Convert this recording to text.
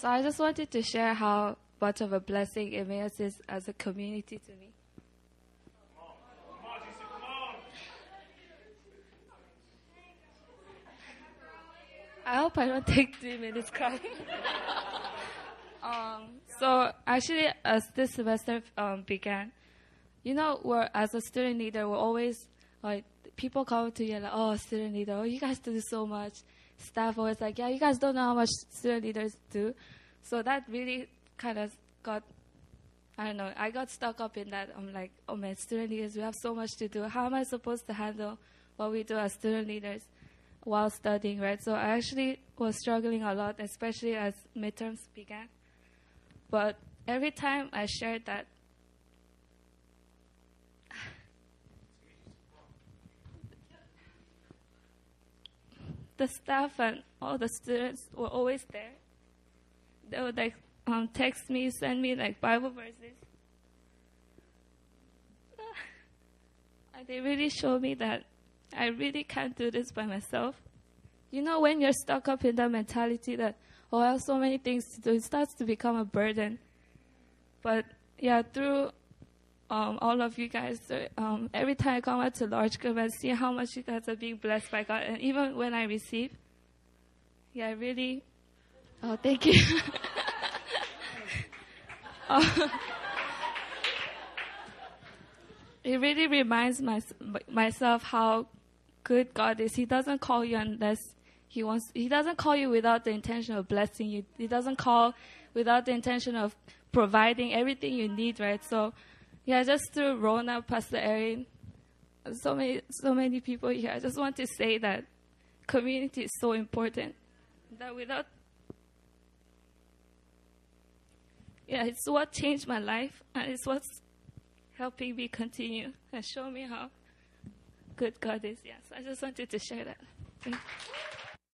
So I just wanted to share how much of a blessing Emmaus is as a community to me. I hope I don't take three minutes crying. um, so actually, as this semester um, began, you know, we're as a student leader, we're always like people come to you like, "Oh, student leader, oh, you guys do so much." Staff always like, "Yeah, you guys don't know how much student leaders do." So that really kind of got, I don't know, I got stuck up in that. I'm like, "Oh man, student leaders, we have so much to do. How am I supposed to handle what we do as student leaders?" while studying, right? So I actually was struggling a lot, especially as midterms began. But every time I shared that, the staff and all the students were always there. They would like um, text me, send me like Bible verses. and they really showed me that I really can't do this by myself. You know, when you're stuck up in that mentality that, oh, I have so many things to do, it starts to become a burden. But yeah, through um, all of you guys, um, every time I come out to large group and see how much you guys are being blessed by God, and even when I receive, yeah, really, oh, thank you. oh, it really reminds my, myself how good God is. He doesn't call you unless he wants. He doesn't call you without the intention of blessing you. He doesn't call without the intention of providing everything you need. Right. So, yeah, just through Rona, Pastor Erin, so many, so many people here. I just want to say that community is so important. That without yeah, it's what changed my life, and it's what's helping me continue and show me how good God is. Yes, I just wanted to share that.